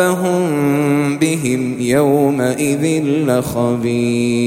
ربهم بهم يومئذ لخبير.